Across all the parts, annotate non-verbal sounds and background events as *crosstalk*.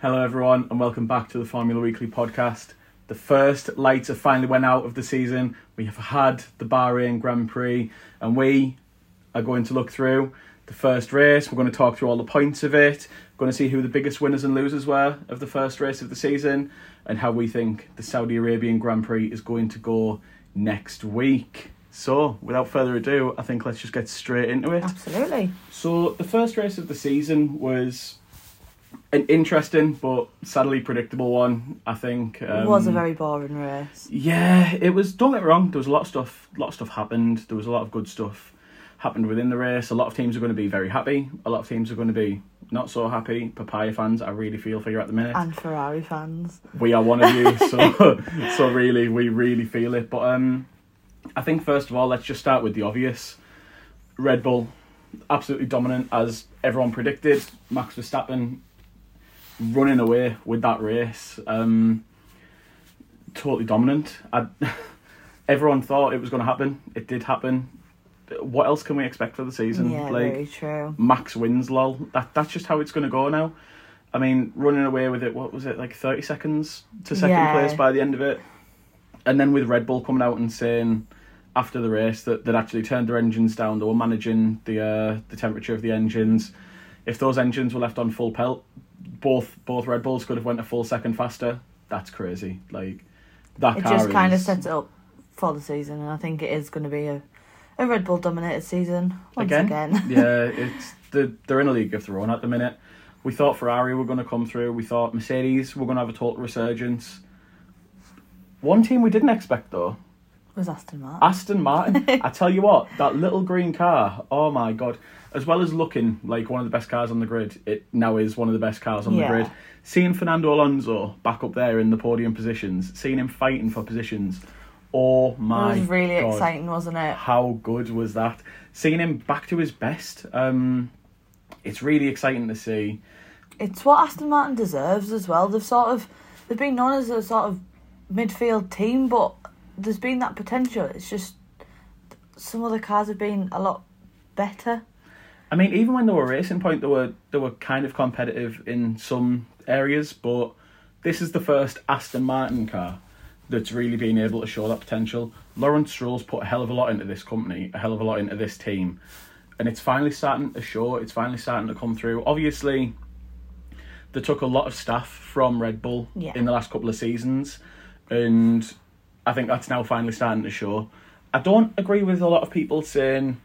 Hello, everyone, and welcome back to the Formula Weekly podcast. The first lights have finally went out of the season. We have had the Bahrain Grand Prix, and we are going to look through the first race. We're going to talk through all the points of it. We're going to see who the biggest winners and losers were of the first race of the season, and how we think the Saudi Arabian Grand Prix is going to go next week. So, without further ado, I think let's just get straight into it. Absolutely. So the first race of the season was an interesting but sadly predictable one. I think um, it was a very boring race. yeah. It was. Don't get me wrong. There was a lot of stuff. A lot of stuff happened. There was a lot of good stuff happened within the race. A lot of teams are going to be very happy. A lot of teams are going to be not so happy. Papaya fans, I really feel for you at the minute. And Ferrari fans. we are one of you, *laughs* so so really, we really feel it. But um, I think first of all, let's just start with the obvious. Red Bull, absolutely dominant as everyone predicted. Max Verstappen running away with that race. Um, totally dominant. I, *laughs* everyone thought it was going to happen. It did happen. What else can we expect for the season? Yeah, like very true. Max wins, lol. That that's just how it's going to go now. I mean, running away with it. What was it like? Thirty seconds to second Yeah. place by the end of it, and then with Red Bull coming out and saying after the race that they'd actually turned their engines down. They were managing the uh, the temperature of the engines. If those engines were left on full pelt, both both Red Bulls could have went a full second faster. That's crazy. Like that It just kind of sets it up for the season, and I think it is going to be a, a Red Bull dominated season once Again? again. *laughs* yeah, it's the they're in a league of their own at the minute. We thought Ferrari were going to come through. We thought Mercedes were going to have a total resurgence. One team we didn't expect though, was Aston Martin. Aston Martin. *laughs* I tell you what, that little green car. Oh my god! As well as looking like one of the best cars on the grid, it now is one of the best cars on Yeah. the grid. Seeing Fernando Alonso back up there in the podium positions, seeing him fighting for positions. Oh my! it was really God. exciting, wasn't it? How good was that? Seeing him back to his best. Um, it's really exciting to see. It's what Aston Martin deserves as well. They've sort of they've been known as a sort of midfield team, but there's been that potential. It's just some of the cars have been a lot better. I mean, even when they were racing point, they were they were kind of competitive in some areas, but this is the first Aston Martin car that's really been able to show that potential. Lawrence Stroll's put a hell of a lot into this company, a hell of a lot into this team, and it's finally starting to show. It's finally starting to come through. Obviously, they took a lot of staff from Red Bull Yeah. in the last couple of seasons, and I think that's now finally starting to show. I don't agree with a lot of people saying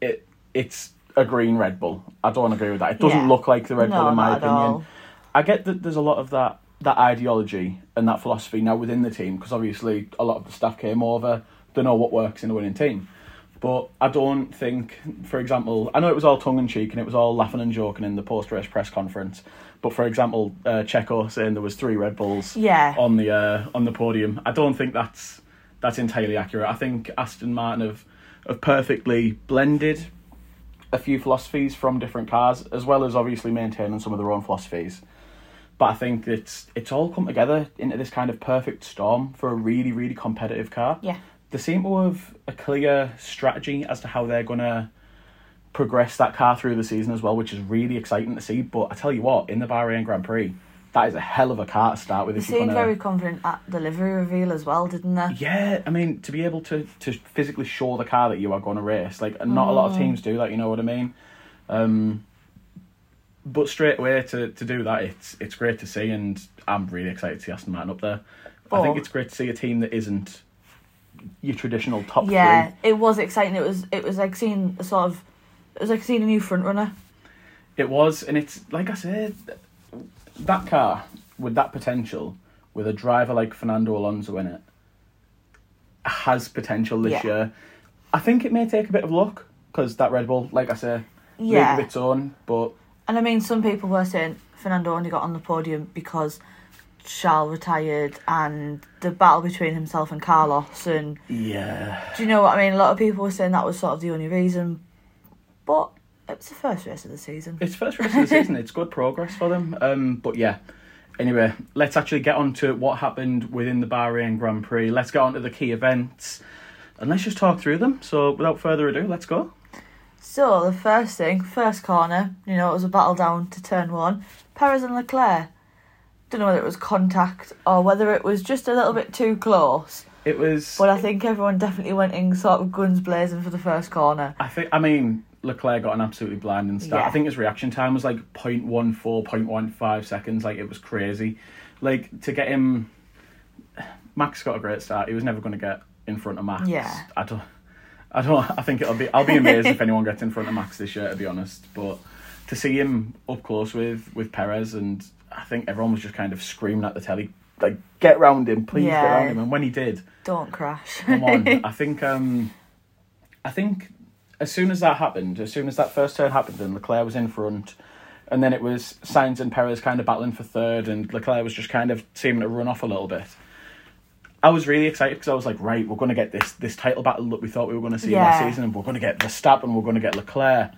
it it's a green Red Bull. I don't agree with that. It doesn't Yeah. look like the Red No, Bull in my opinion. I get that there's a lot of that that ideology and that philosophy now within the team because obviously a lot of the staff came over. They know what works in a winning team. But I don't think, for example, I know it was all tongue in cheek and it was all laughing and joking in the post race press conference. But for example, uh, Checo saying there was three Red Bulls Yeah. on the uh, on the podium. I don't think that's that's entirely accurate. I think Aston Martin have have perfectly blended a few philosophies from different cars, as well as obviously maintaining some of their own philosophies. But I think it's it's all come together into this kind of perfect storm for a really really competitive car. Yeah. They seem to have a clear strategy as to how they're gonna progress that car through the season as well, which is really exciting to see. But I tell you what, in the Bahrain Grand Prix, that is a hell of a car to start with. They you're seemed gonna... very confident at the livery reveal as well, didn't they? Yeah, I mean, to be able to, to physically show the car that you are going to race, like, not a lot of teams do that, you know what I mean? Um, but straight away to, to do that, it's it's great to see, and I'm really excited to see Aston Martin up there. I think it's great to see a team that isn't your traditional top Yeah, three. it was exciting. It was it was like seeing a sort of it was like seeing a new front runner. It was, and it's like I said, that car with that potential, with a driver like Fernando Alonso in it, has potential this Yeah. year. I think it may take a bit of luck because that Red Bull, like I say, Yeah. of its own. But And I mean, some people were saying Fernando only got on the podium because Charles retired and the battle between himself and Carlos. And yeah, do you know what I mean? A lot of people were saying that was sort of the only reason. But it's the first race of the season. it's first race of the season. It's good progress for them. Um, but yeah. Anyway, let's actually get on to what happened within the Bahrain Grand Prix. Let's get on to the key events, and let's just talk through them. So, without further ado, let's go. So the first thing, first corner, you know, it was a battle down to turn one. Perez and Leclerc. don't know whether it was contact or whether it was just a little bit too close. It was. But I think everyone definitely went in sort of guns blazing for the first corner. I think. I mean, Leclerc got an absolutely blinding start. Yeah. I think his reaction time was like 0.14, 0.15 seconds. Like it was crazy. Like to get him. Max got a great start. He was never going to get in front of Max. Yeah. I don't. I don't. I think it'll be. I'll be amazed if anyone gets in front of Max this year. To be honest, but to see him up close with with Perez, and I think everyone was just kind of screaming at the telly, like, "Get round him, please get round him!" And when he did, Don't crash. come on. *laughs* I think um, I think as soon as that happened, as soon as that first turn happened, and Leclerc was in front, and then it was Sainz and Perez kind of battling for third, and Leclerc was just kind of seeming to run off a little bit. I was really excited because I was like, right, we're going to get this this title battle that we thought we were going to see last season, and we're going to get Verstappen, we're going to get Leclerc,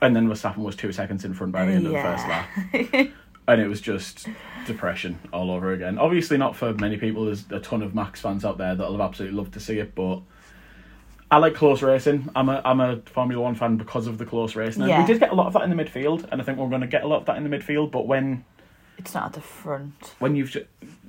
and then Verstappen was two seconds in front by the end of the first lap *laughs* and it was just depression all over again. Obviously, not for many people. There's a ton of Max fans out there that'll have absolutely loved to see it, but I like close racing. I'm a I'm a Formula One fan because of the close racing. And Yeah. we did get a lot of that in the midfield, and I think we're going to get a lot of that in the midfield. But when it's not at the front. when you've ju-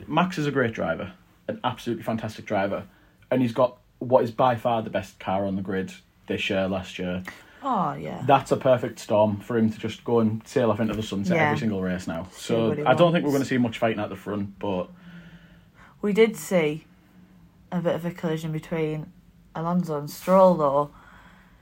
Max is a great driver, an absolutely fantastic driver, and he's got what is by far the best car on the grid this year, last year. Oh yeah. That's a perfect storm for him to just go and sail off into the sunset Yeah. every single race now. So what he I don't think we're going to see much fighting at the front, but We did see a bit of a collision between Alonso and Stroll though,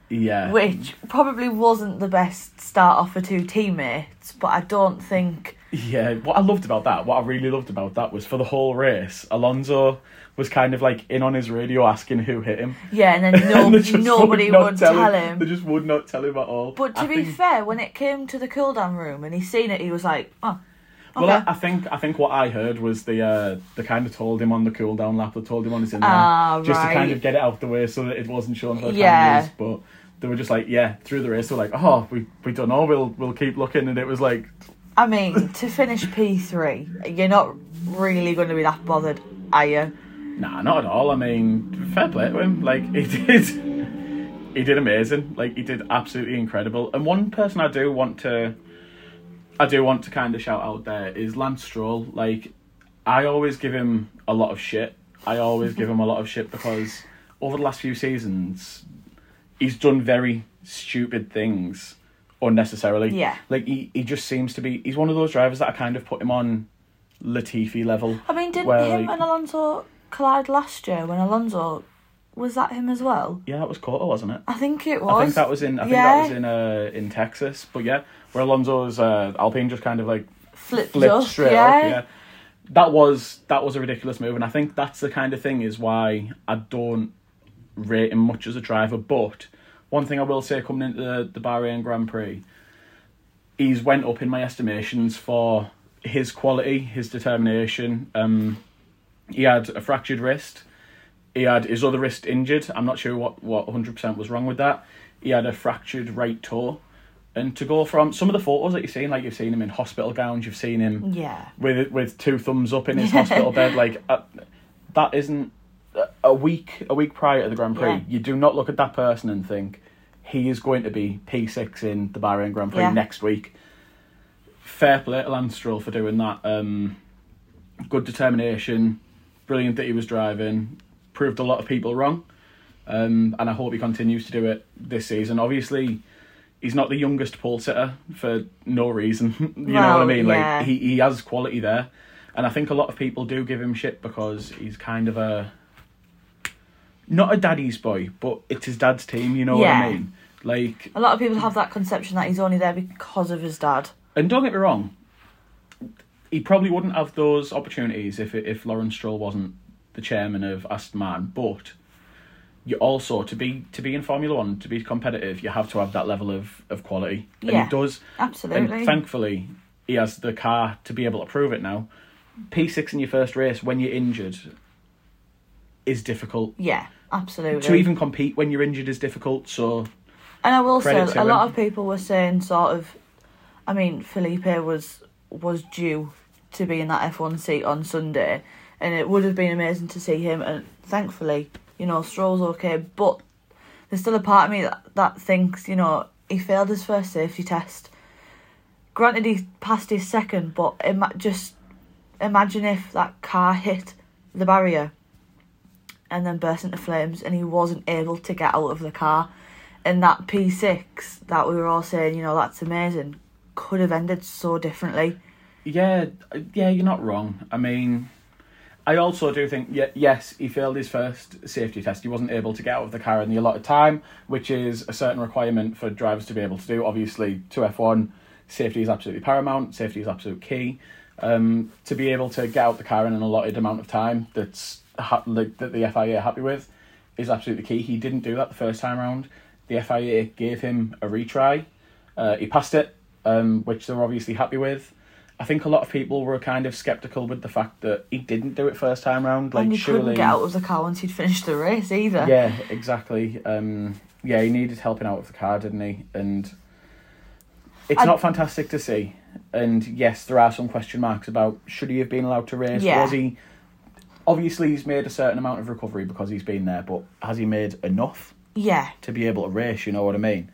yeah, which probably wasn't the best start off for two teammates, but I don't think yeah. What I loved about that, what I really loved about that, was for the whole race, Alonso was kind of like in on his radio asking who hit him. yeah, and then *laughs* no, just nobody not would tell him. They just would not tell him at all. But to I be think- fair, when it came to the cool down room and he seen it, he was like, "Oh, okay." Well, I, I think I think what I heard was the uh, they kind of told him on the cool down lap. They told him on his in Ah, just to kind of get it out of the way so that it wasn't shown for the Yeah. cameras. But they were just like, yeah, through the race, they were like, oh, we we don't know, we'll we'll keep looking, and it was like, I mean, to finish P three, you're not really going to be that bothered, are you? nah, not at all. I mean, fair play to him. Like he *laughs* did, he did amazing. Like he did absolutely incredible. And one person I do want to, I do want to kind of shout out there is Lance Stroll. Like I always give him a lot of shit. I always give him a lot of shit because over the last few seasons, he's done very stupid things unnecessarily. Yeah. Like he, he just seems to be. He's one of those drivers that I kind of put him on Latifi level. I mean, didn't Well, him like- and Alonso collide last year when Alonso was that him as well? Yeah, that was COTA, wasn't it? I think it was. I think that was in. I think yeah. that was in uh, in Texas. But yeah, where Alonso's uh, Alpine just kind of like flipped, flipped up, straight yeah. up. Yeah, that was that was a ridiculous move, and I think that's the kind of thing is why I don't rate him much as a driver. But one thing I will say coming into the, the Bahrain Grand Prix, he's went up in my estimations for his quality, his determination. Um, he had a fractured wrist. He had his other wrist injured. I'm not sure what what 100% was wrong with that. He had a fractured right toe. And to go from some of the photos that you've seen, like you've seen him in hospital gowns, you've seen him Yeah. with with two thumbs up in his *laughs* hospital bed. Like uh, that isn't a week a week prior to the Grand Prix. Yeah. You do not look at that person and think he is going to be P six in the Bahrain Grand Prix Yeah. next week. Fair play to Lance Stroll for doing that. Um, good determination, brilliant that he was driving. Proved a lot of people wrong, um, and I hope he continues to do it this season. Obviously, he's not the youngest pole sitter for no reason. *laughs* you know what I mean? yeah. Like he, he has quality there, and I think a lot of people do give him shit because he's kind of a not a daddy's boy, but it's his dad's team. You know what I mean? Like, A lot of people have that conception that he's only there because of his dad. and don't get me wrong, he probably wouldn't have those opportunities if if Lawrence Stroll wasn't the chairman of Aston Martin. But you also to be to be in Formula One to be competitive, you have to have that level of of quality, and Yeah. he does. Absolutely. And thankfully, he has the car to be able to prove it now. P six in your first race when you're injured is difficult. yeah, absolutely. To even compete when you're injured is difficult. So And I will say, a lot of people were saying sort of, I mean, Felipe was was due to be in that F one seat on Sunday, and it would have been amazing to see him. And thankfully, you know, Stroll's okay, but there's still a part of me that that thinks, you know, he failed his first safety test. Granted, he passed his second, but might just imagine if that car hit the barrier and then burst into flames and he wasn't able to get out of the car. And that P6 that we were all saying, you know, that's amazing, could have ended so differently. Yeah, uh, yeah, you're not wrong. I mean, I also do think, yes, he failed his first safety test. He wasn't able to get out of the car in the allotted time, which is a certain requirement for drivers to be able to do. Obviously, to F1, safety is absolutely paramount, safety is absolute key. Um, to be able to get out the car in an allotted amount of time that's ha- that the FIA are happy with is absolutely key. He didn't do that the first time round. The FIA gave him a retry. Uh, he passed it, um, which they were obviously happy with. I think a lot of people were kind of skeptical with the fact that he didn't do it first time round. Like and he surely, couldn't get out of the car once he'd finished the race either. yeah, exactly. Um, yeah, he needed helping out with the car, didn't he? And it's I- not fantastic to see. And yes, there are some question marks about should he have been allowed to race? Yeah. Was he? Obviously, he's made a certain amount of recovery because he's been there, but has he made enough Yeah. to be able to race? You know what I mean?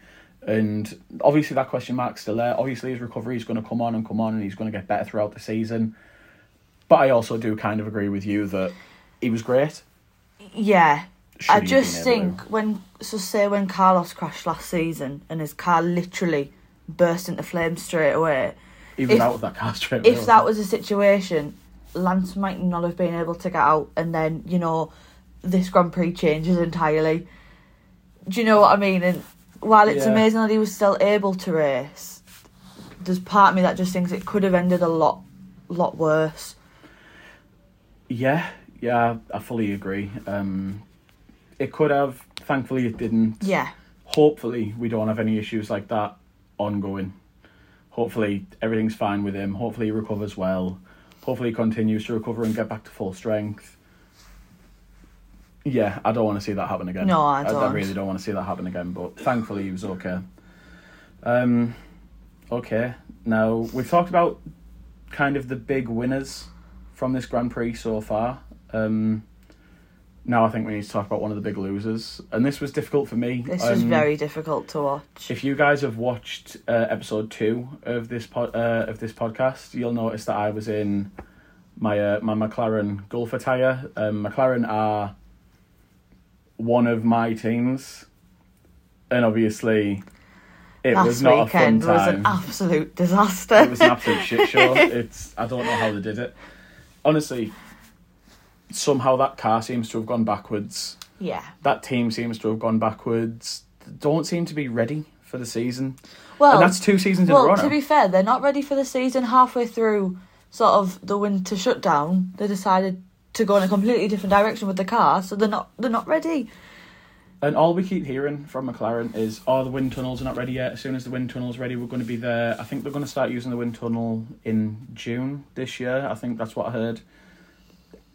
And obviously, that question mark's still there. Obviously, his recovery is going to come on and come on, and he's going to get better throughout the season. But I also do kind of agree with you that he was great. Yeah. Should I just think when so say when Carlos crashed last season and his car literally burst into flames straight away. even if- out of that car straight away, If that was a situation, Lance might not have been able to get out, and then you know this Grand Prix changes entirely. Do you know what I mean? And while it's Yeah. amazing that he was still able to race, there's part of me that just thinks it could have ended a lot, lot worse. Yeah, yeah, I fully agree. Um, it could have. Thankfully, it didn't. Yeah, Hopefully, we don't have any issues like that ongoing. Hopefully, everything's fine with him. Hopefully, he recovers well. Hopefully, he continues to recover and get back to full strength. Yeah, I don't want to see that happen again. No, I I, don't. I really don't want to see that happen again. But thankfully, he was okay. Um, okay. Now we've talked about kind of the big winners from this Grand Prix so far. Um, now I think we need to talk about one of the big losers, and this was difficult for me. this was Um, very difficult to watch. If you guys have watched uh, episode two of this pod, uh, of this podcast, you'll notice that I was in my uh, my McLaren golf attire. Um, McLaren are one of my teams, and obviously, it Last was not weekend a fun time. was an absolute disaster. it was an absolute shit show. *laughs* It's I don't know how they did it. Honestly, somehow that car seems to have gone backwards. yeah. That team seems to have gone backwards. Don't seem to be ready for the season. Well, and that's two seasons in a row Well, now. to be fair, they're not ready for the season. Halfway through, sort of the winter shutdown, they decided to go in a completely different direction with the car, so they're not they're not ready. And all we keep hearing from McLaren is, "Oh, the wind tunnels are not ready yet. As soon as the wind tunnel's ready, we're going to be there." I think they're going to start using the wind tunnel in June this year. I think that's what I heard.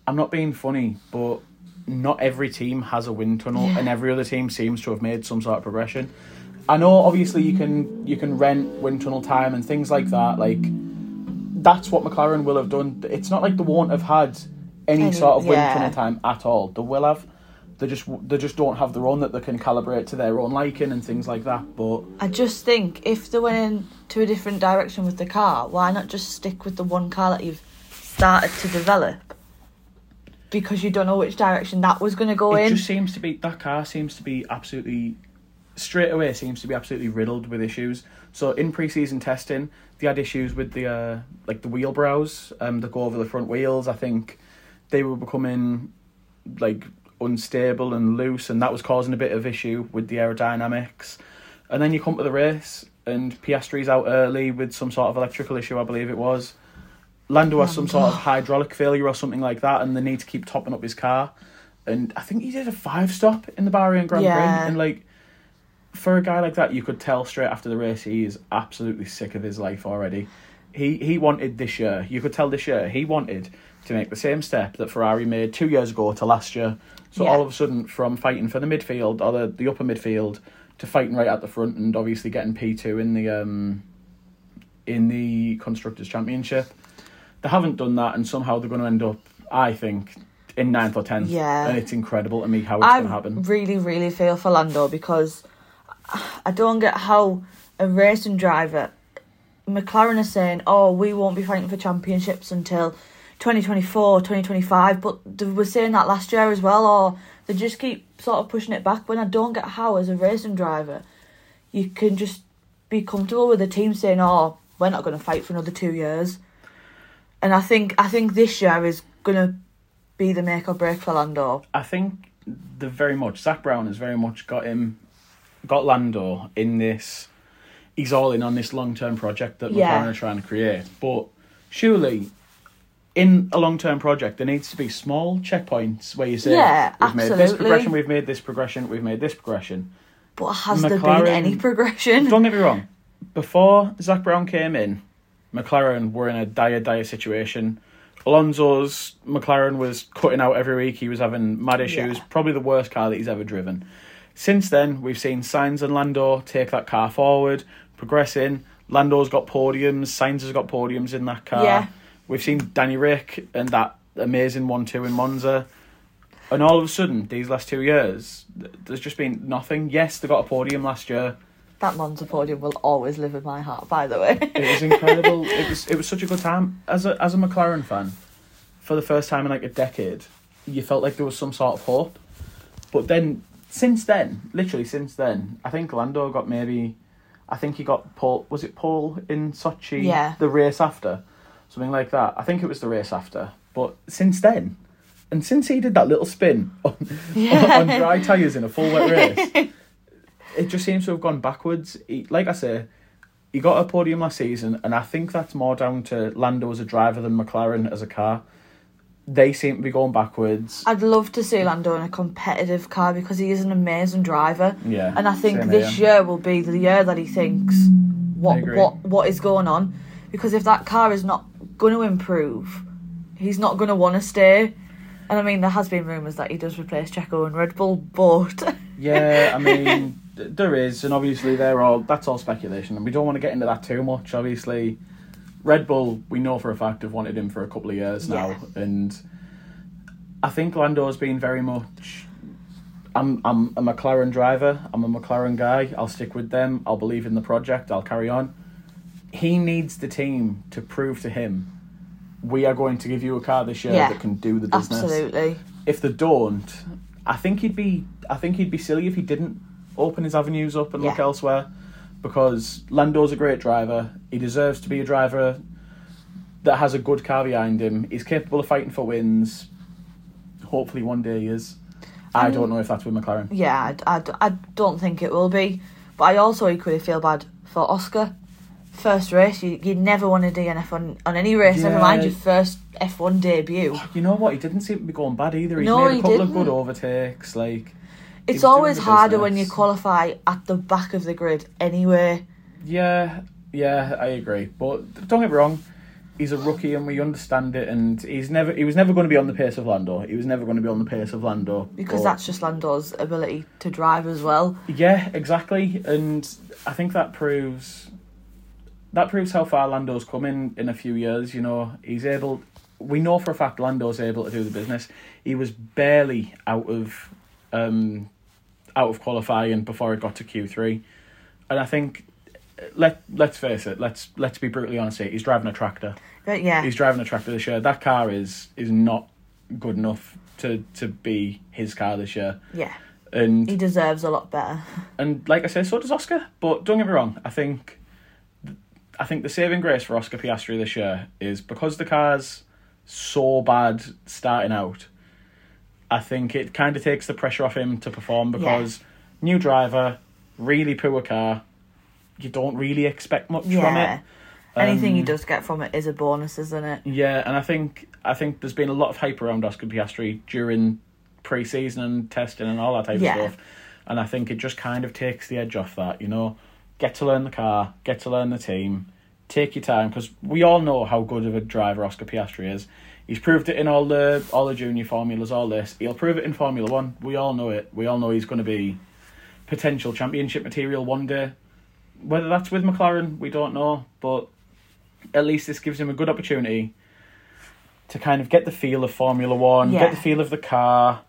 I'm not being funny, but not every team has a wind tunnel, Yeah. and every other team seems to have made some sort of progression. I know, obviously, you can you can rent wind tunnel time and things like that. Like that's what McLaren will have done. It's not like they won't have had any, Any- sort of wind yeah. tunnel time at all. They will have. They just they just don't have their own that they can calibrate to their own liking and things like that. But I just think if they went in to a different direction with the car, why not just stick with the one car that you've started to develop? Because you don't know which direction that was going to go it in. just seems to be that car seems to be absolutely straight away seems to be absolutely riddled with issues. So in pre-season testing, they had issues with the uh, like the wheel brows um, that go over the front wheels. I think they were becoming like unstable and loose, and that was causing a bit of issue with the aerodynamics. And then you come to the race, and Piastri's out early with some sort of electrical issue, I believe it was. Lando has some sort of hydraulic failure or something like that, and they need to keep topping up his car. And I think he did a five stop in the Bahrain Grand Yeah. Prix, and like for a guy like that, you could tell straight after the race he is absolutely sick of his life already. He he wanted this year. You could tell this year he wanted to make the same step that Ferrari made two years ago to last year. So Yeah. all of a sudden, from fighting for the midfield or the, the upper midfield to fighting right at the front, and obviously getting P two in the um in the constructors championship, they haven't done that, and somehow they're going to end up, I think, in ninth or tenth. Yeah. and it's incredible to me how it's going to happen. really, really feel for Lando because I don't get how a racing driver, McLaren is saying, oh, we won't be fighting for championships until 2024, 2025, but they were saying that last year as well, or they just keep sort of pushing it back. When I don't get how, as a racing driver, you can just be comfortable with the team saying, "Oh, we're not going to fight for another two years." And I think I think this year is going to be the make or break for Lando. I think the very much Zak Brown has very much got him, got Lando in this. He's all in on this long term project that Yeah. McLaren are trying to create. But surely, in a long term project, there needs to be small checkpoints where you say, Yeah, "We've made this progression, we've made this progression, we've made this progression." But has there McLaren- been any progression? Don't get me wrong. Before Zak Brown came in, McLaren were in a dire, dire situation. Alonso's McLaren was cutting out every week. He was having mad issues. Yeah. Probably the worst car that he's ever driven. Since then, we've seen Sainz and Lando take that car forward, progressing. Lando's got podiums. Sainz has got podiums in that car. Yeah. We've seen Danny Ric and that amazing one-two in Monza. And all of a sudden, these last two years, th- there's just been nothing. Yes, they got a podium last year. That Monza podium will always live in my heart. By the way, It was incredible. *laughs* it was it was such a good time as a as a McLaren fan. For the first time in like a decade, you felt like there was some sort of hope. But then, since then, literally since then, I think Lando got maybe, I think he got pole. Was it pole in Sochi? Yeah. The race after, something like that. I think it was the race after. But since then, and since he did that little spin *laughs* on, Yeah. on dry tires in a full wet race, *laughs* it just seems to have gone backwards. He, like I say, he got a podium last season, and I think that's more down to Lando as a driver than McLaren as a car. They seem to be going backwards. I'd love to see Lando in a competitive car because he is an amazing driver. Yeah, And I think this year will be the year that he thinks what what what is going on. Because if that car is not going to improve, he's not going to want to stay. And I mean, there has been rumours that he does replace Checo and Red Bull, but *laughs* Yeah, I mean, *laughs* there is, and obviously they're all that's all speculation, and we don't want to get into that too much. Obviously, Red Bull, we know for a fact have wanted him for a couple of years now, Yeah. and I think Lando's been very much. I'm I'm a McLaren driver. I'm a McLaren guy. I'll stick with them. I'll believe in the project. I'll carry on. He needs the team to prove to him, we are going to give you a car this year Yeah. that can do the business absolutely. if they don't, I think he'd be I think he'd be silly if he didn't open his avenues up and look elsewhere. Because Lando's a great driver. He deserves to be a driver that has a good car behind him. He's capable of fighting for wins. Hopefully one day he is. I Um, don't know if that's with McLaren. Yeah, I, I, I don't think it will be. But I also equally feel bad for Oscar. First race, you, you never want a DNF on, on any race, never mind your first F1 debut. You know what? He didn't seem to be going bad either. He's No, made a he couple of good overtakes. Like It's always harder when you qualify at the back of the grid anyway. Yeah, yeah, I agree. But don't get me wrong, he's a rookie and we understand it. And he's never he was never going to be on the pace of Lando. He was never going to be on the pace of Lando Because But- that's just Lando's ability to drive as well. yeah, exactly. And I think that proves that proves how far Lando's come in in a few years. You know, he's able. We know for a fact Lando's able to do the business. He was barely out of um, out of qualifying before it got to Q three, and I think let let's face it. Let's let's be brutally honest here. He's driving a tractor. But yeah, He's driving a tractor this year. That car is is not good enough to to be his car this year. yeah, And he deserves a lot better. and like I say, so does Oscar. But don't get me wrong. I think, I think the saving grace for Oscar Piastri this year is because the car's so bad starting out. I think it kind of takes the pressure off him to perform because new driver, really poor car. You don't really expect much from it. Yeah. Anything he Um, does get from it is a bonus, isn't it? Yeah, and I think I think there's been a lot of hype around Oscar Piastri during pre-season and testing and all that type Yeah. of stuff, and I think it just kind of takes the edge off that. You know, get to learn the car, get to learn the team, take your time because we all know how good of a driver Oscar Piastri is. He's proved it in all the all the junior formulas, all this. He'll prove it in Formula One. We all know it. We all know he's going to be potential championship material one day. Whether that's with McLaren, we don't know, but at least this gives him a good opportunity to kind of get the feel of Formula One, Yeah. get the feel of the car,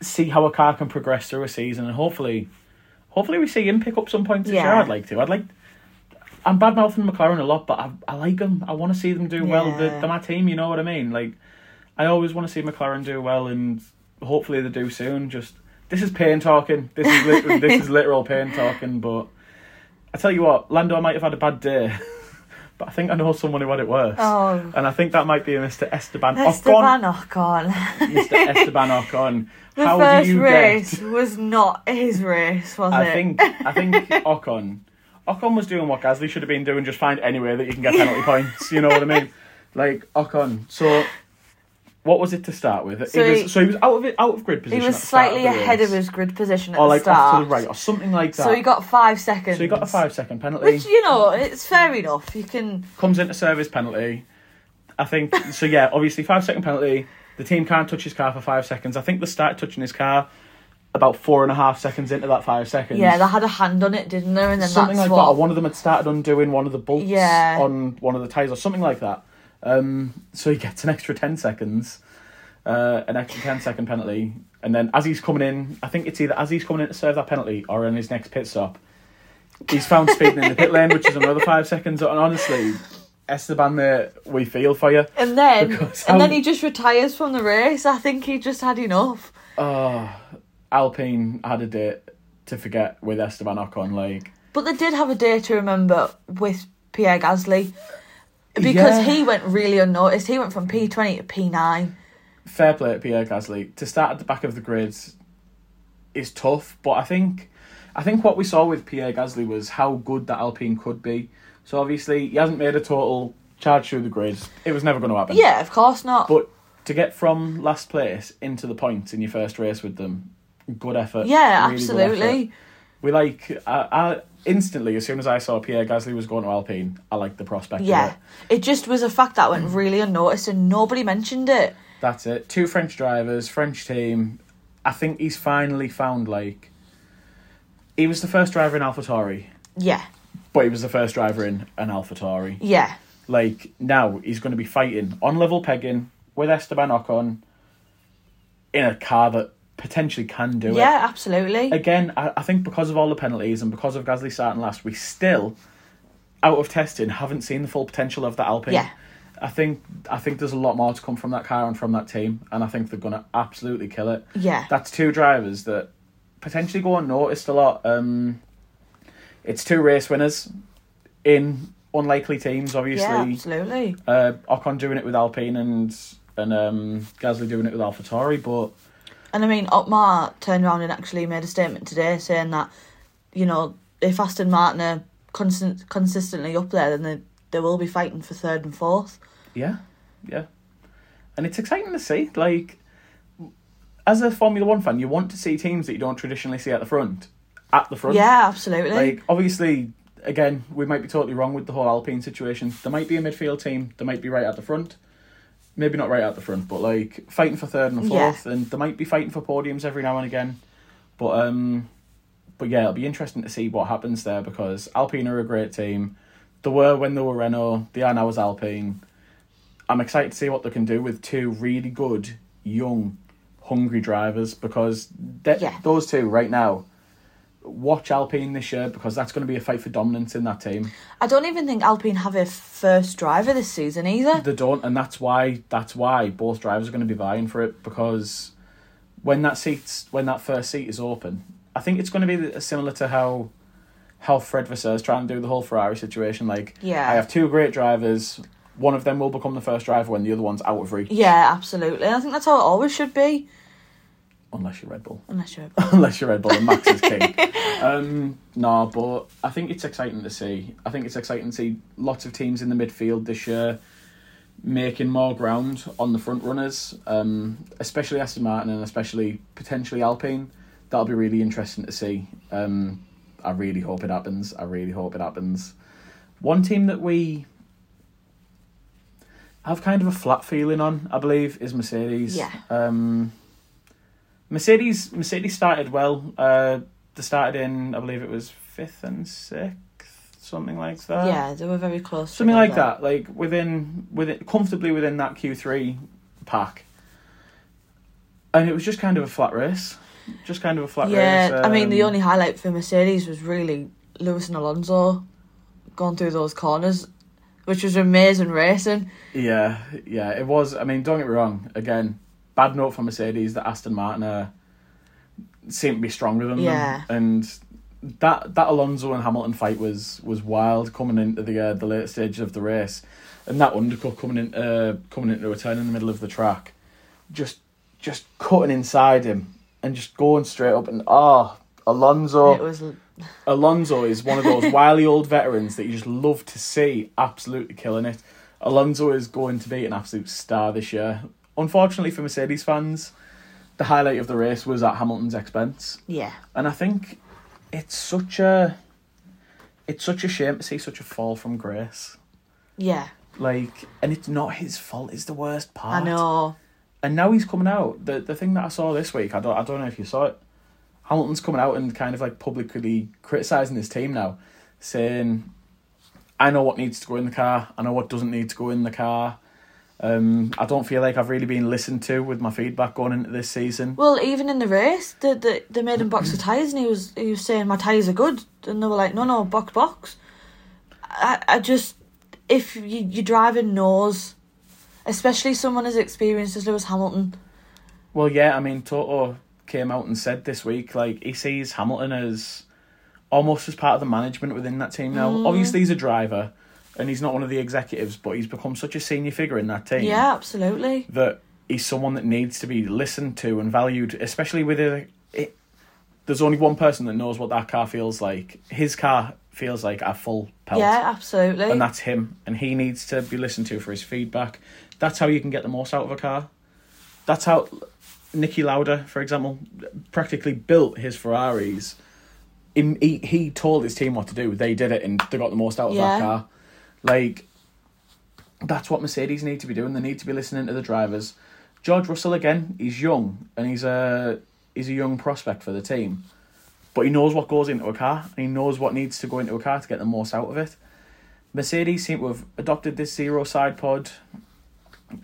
see how a car can progress through a season, and hopefully, hopefully we see him pick up some points this year. Yeah. I'd like to. I'd like. I'm bad mouthing McLaren a lot, but I, I like them. I want to see them do well. They're, they're my team, you know what I mean? Like, I always want to see McLaren do well, and hopefully they do soon. Just this is pain talking. This is this *laughs* is literal pain talking. But I tell you what, Lando might have had a bad day, *laughs* but I think I know someone who had it worse. Oh, And I think that might be Mr. Esteban Ocon. Esteban Ocon. Mr. *laughs* Esteban Ocon. The How first do you race get? was not his race, was I it? think I think *laughs* Ocon Ocon was doing what Gasly should have been doing, just find anywhere that you can get penalty points. You know what I mean? Like Ocon. So what was it to start with? So he was, he- so he was out of it, out of grid position. he was start slightly of ahead of his grid position at the start. or the like start. off to the right, or something like that. So he got five seconds. So he got a five second penalty. Which, you know, it's fair enough. You can. comes into service penalty. I think *laughs* so. Yeah, obviously five second penalty. The team can't touch his car for five seconds. I think they started touching his car about four and a half seconds into that five seconds. Yeah, they had a hand on it, didn't they? And then something that's like what. that. Or one of them had started undoing one of the bolts Yeah. on one of the tyres or something like that. Um, so he gets an extra 10 seconds, uh, an extra 10 second penalty. And then as he's coming in, I think it's either as he's coming in to serve that penalty or in his next pit stop, he's found speeding in the pit lane, which is another five seconds. And honestly, Esteban, mate, we feel for you. And then, Because and then he just retires from the race. I think he just had enough. Oh, Alpine had a date to forget with Esteban Ocon. Like, But they did have a day to remember with Pierre Gasly because Yeah. he went really unnoticed. He went from P20 to P9. fair play to Pierre Gasly to start at the back of the grids is tough, but I think I think what we saw with Pierre Gasly was how good that Alpine could be. So obviously he hasn't made a total charge through the grids. It was never going to happen. Yeah, of course not. But to get from last place into the points in your first race with them, good effort. yeah, really good effort. absolutely. We like I, I instantly as soon as I saw Pierre Gasly was going to Alpine, I liked the prospect. of Yeah. it. It just was a fact that went really unnoticed and nobody mentioned it. That's it. Two French drivers, French team. I think he's finally found like he was the first driver in AlphaTauri, Yeah, but he was the first driver in an AlphaTauri. yeah, Like now he's going to be fighting on level pegging with Esteban Ocon in a car that potentially can do it. yeah, absolutely. Again, I, I think because of all the penalties and because of Gasly starting last, we still, out of testing, haven't seen the full potential of the Alpine. Yeah. I think I think there's a lot more to come from that car and from that team, and I think they're gonna absolutely kill it. Yeah, That's two drivers that potentially go unnoticed a lot. Um, it's two race winners in unlikely teams, obviously. yeah, absolutely. uh, Ocon doing it with Alpine and and um, Gasly doing it with AlphaTauri, but And I mean, Otmar turned around and actually made a statement today saying that, you know, if Aston Martin are constant, consistently up there, then they, they will be fighting for third and fourth. Yeah, yeah, and it's exciting to see. Like, as a Formula One fan, you want to see teams that you don't traditionally see at the front, at the front. Yeah, absolutely. Like, obviously, again, we might be totally wrong with the whole Alpine situation. There might be a midfield team. They might be right at the front. Maybe not right at the front, but like fighting for third and Yeah. fourth, and they might be fighting for podiums every now and again. But um, but yeah, it'll be interesting to see what happens there because Alpine are a great team. They were when they were Renault. They are now as Alpine. I'm excited to see what they can do with two really good, young, hungry drivers because that Yeah. those two right now. Watch Alpine this year because that's going to be a fight for dominance in that team. I don't even think Alpine have a first driver this season either. They don't, and that's why that's why both drivers are going to be vying for it because when that seats when that first seat is open, I think it's going to be similar to how how Fred Vasseur is trying to do the whole Ferrari situation. Like, Yeah. I have two great drivers. One of them will become the first driver when the other one's out of reach, Yeah, absolutely. I think that's how it always should be. Unless you're Red Bull. *laughs* Unless you're. Red Bull. unless you're Red Bull and Max is *laughs* king. Um, no, but I think it's exciting to see. I think it's exciting to see lots of teams in the midfield this year making more ground on the front runners, um, especially Aston Martin and especially potentially Alpine. That'll be really interesting to see. Um, I really hope it happens. I really hope it happens. One team that we have kind of a flat feeling on, I believe, is Mercedes. Yeah. Um, Mercedes Mercedes started well. Uh, they started in, I believe it was fifth and sixth, something like that. yeah, they were very close. something like that. Like within within comfortably within that Q three pack. And it was just kind of a flat race, just kind of a flat race. Yeah, race. I mean, the um, only highlight for Mercedes was really Lewis and Alonso going through those corners, which was amazing racing. Yeah, yeah, it was. I mean, don't get me wrong. Again, bad note for Mercedes that Aston Martin uh, seem to be stronger than Yeah. them, and that that Alonso and Hamilton fight was was wild coming into the uh, the late stage of the race, and that undercut coming in uh, coming into a turn in the middle of the track, just just cutting inside him and just going straight up and ah. Alonso, It was *laughs* Alonso is one of those wily old veterans that you just love to see absolutely killing it. Alonso is going to be an absolute star this year. Unfortunately for Mercedes fans, the highlight of the race was at Hamilton's expense. yeah, And I think it's such a it's such a shame to see such a fall from grace. yeah. Like and it's not his fault, it's the worst part. I know. And now he's coming out. The the thing that I saw this week, I don't I don't know if you saw it. Hamilton's coming out and kind of like publicly criticising his team now, saying, I know what needs to go in the car, I know what doesn't need to go in the car. Um, I don't feel like I've really been listened to with my feedback going into this season. Well, even in the race, the, the, they made him box the tyres, and he was he was saying my tyres are good, and they were like, no, no, box, box. I, I just, if you you driving knows, especially someone as experienced as Lewis Hamilton, Well, yeah, I mean, Toto came out and said this week, like, he sees Hamilton as almost as part of the management within that team now. Mm. Obviously, he's a driver and he's not one of the executives, but he's become such a senior figure in that team. yeah, absolutely, that he's someone that needs to be listened to and valued, especially with it. it there's only one person that knows what that car feels like. His car feels like a full pelt. yeah, absolutely, And that's him. And he needs to be listened to for his feedback. That's how you can get the most out of a car. That's how Niki Lauda, for example, practically built his Ferraris. He, he, he told his team what to do. They did it and they got the most out of Yeah. that car. Like, that's what Mercedes need to be doing. They need to be listening to the drivers. George Russell again, he's young and he's a he's a young prospect for the team, but he knows what goes into a car and he knows what needs to go into a car to get the most out of it. Mercedes seem to have adopted this zero side pod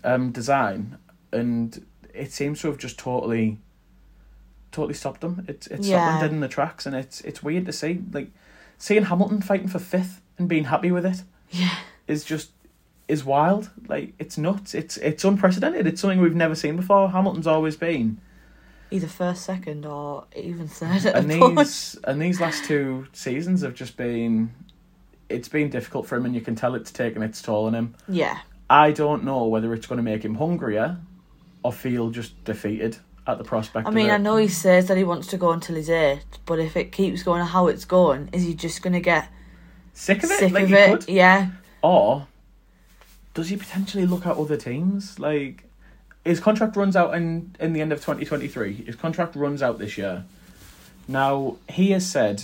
um, design, and it seems to have just totally, totally stopped them. It's it's stopped them dead in the tracks, and it's it's weird to see. Like seeing Hamilton fighting for fifth and being happy with it yeah, is just is wild. Like it's nuts. It's it's unprecedented. It's something we've never seen before. Hamilton's always been, either first, second, or even third at and these *laughs* and these last two seasons have just been. It's been difficult for him, and you can tell it's taken its toll on him. Yeah, I don't know whether it's going to make him hungrier, or feel just defeated at the prospect. I mean, of it. I know he says that he wants to go until he's eight, but if it keeps going how it's going, is he just gonna get sick of it. sick like of it? could. Yeah, Or does he potentially look at other teams? Like his contract runs out in in the end of twenty twenty three. His contract runs out this year. Now he has said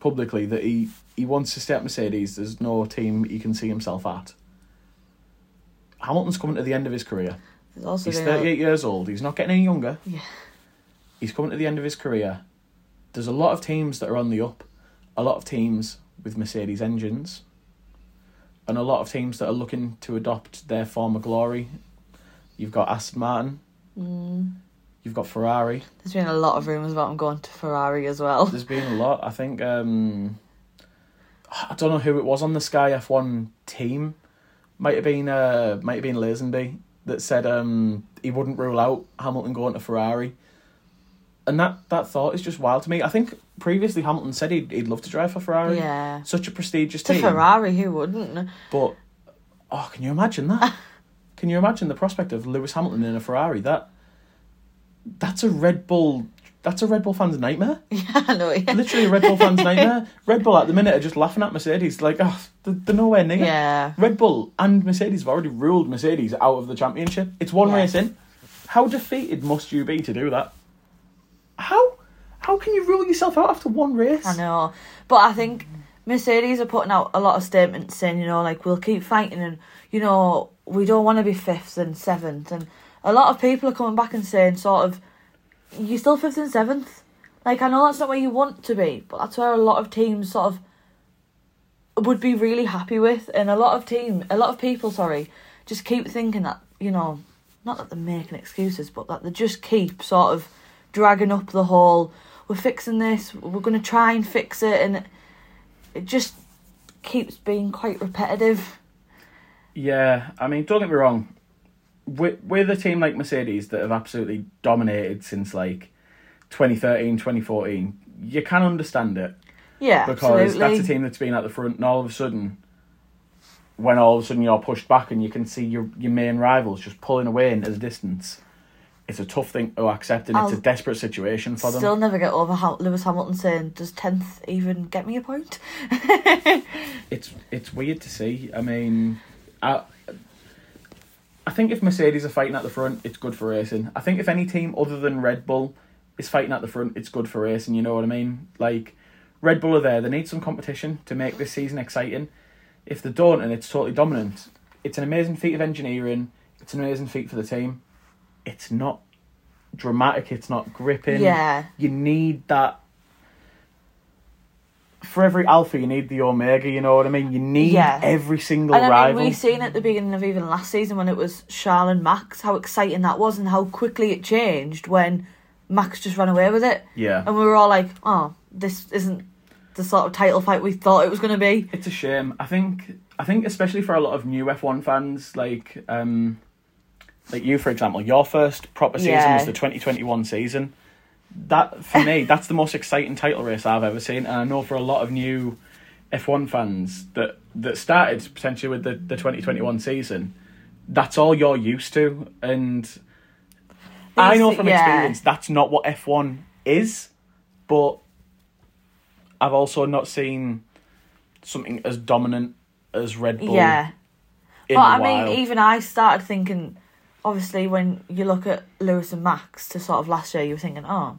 publicly that he he wants to stay at Mercedes. There's no team he can see himself at. Hamilton's coming to the end of his career. He's been a- 38 years old. He's not getting any younger. Yeah. He's coming to the end of his career. There's a lot of teams that are on the up. A lot of teams with Mercedes engines. And a lot of teams that are looking to adopt their former glory. You've got Aston Martin. Mm, You've got Ferrari. there's been a lot of rumours about him going to Ferrari as well. There's been a lot. I think um, I don't know who it was on the Sky F one team. Might have been uh, might have been Lazenby that said um, he wouldn't rule out Hamilton going to Ferrari. And that, that thought is just wild to me. I think previously Hamilton said he'd, he'd love to drive for Ferrari. Yeah, Such a prestigious to team. Ferrari, who wouldn't? But oh, can you imagine that? *laughs* can you imagine the prospect of Lewis Hamilton in a Ferrari? That that's a Red Bull. That's a Red Bull fan's nightmare. *laughs* Yeah, I know. Yeah, Literally, a Red Bull fan's nightmare. *laughs* Red Bull at the minute are just laughing at Mercedes, like, oh, they're, they're nowhere near. yeah. Red Bull and Mercedes have already ruled Mercedes out of the championship. It's one Yeah. race in. How defeated must you be to do that? How? How can you rule yourself out after one race? I know, but I think Mercedes are putting out a lot of statements saying, you know, like we'll keep fighting, and you know, we don't want to be fifth and seventh, and a lot of people are coming back and saying, sort of, you're still fifth and seventh. Like I know that's not where you want to be, but that's where a lot of teams sort of would be really happy with, and a lot of team, a lot of people, sorry, just keep thinking that you know, not that they're making excuses, but that they just keep sort of dragging up the whole. We're fixing this. We're going to try and fix it, and it just keeps being quite repetitive. Yeah, I mean, don't get me wrong. With, with a team like Mercedes that have absolutely dominated since like 2013, 2014, you can understand it. Yeah, because absolutely. that's a team that's been at the front, and all of a sudden, when all of a sudden you're pushed back and you can see your your main rivals just pulling away into the distance, it's a tough thing to accept, and it's I'll a desperate situation for them. Still never get over how Lewis Hamilton saying, "Does tenth even get me a point?" *laughs* It's it's weird to see. I mean, I I think if Mercedes are fighting at the front, it's good for racing. I think if any team other than Red Bull is fighting at the front, it's good for racing. You know what I mean? Like Red Bull are there. They need some competition to make this season exciting. If they don't, and it's totally dominant, it's an amazing feat of engineering. It's an amazing feat for the team. It's not dramatic. It's not gripping. yeah, You need that. For every alpha, you need the omega. You know what I mean. You need Yeah. every single and I mean, rival. we seen at the beginning of even last season when it was Charles and Max how exciting that was and how quickly it changed when Max just ran away with it, yeah, and we were all like, "Oh, this isn't the sort of title fight we thought it was going to be." it's a shame. I think. I think especially for a lot of new F one fans, like um, like you, for example, your first proper season Yeah. was the twenty twenty one season. That for me, *laughs* that's the most exciting title race I've ever seen, and I know for a lot of new F one fans that that started potentially with the the twenty twenty one season, that's all you're used to, and I know from Yeah. experience that's not what F one is, but I've also not seen something as dominant as Red Bull. Yeah, but I while. mean, even I started thinking. Obviously, when you look at Lewis and Max to sort of last year, you were thinking, "Oh,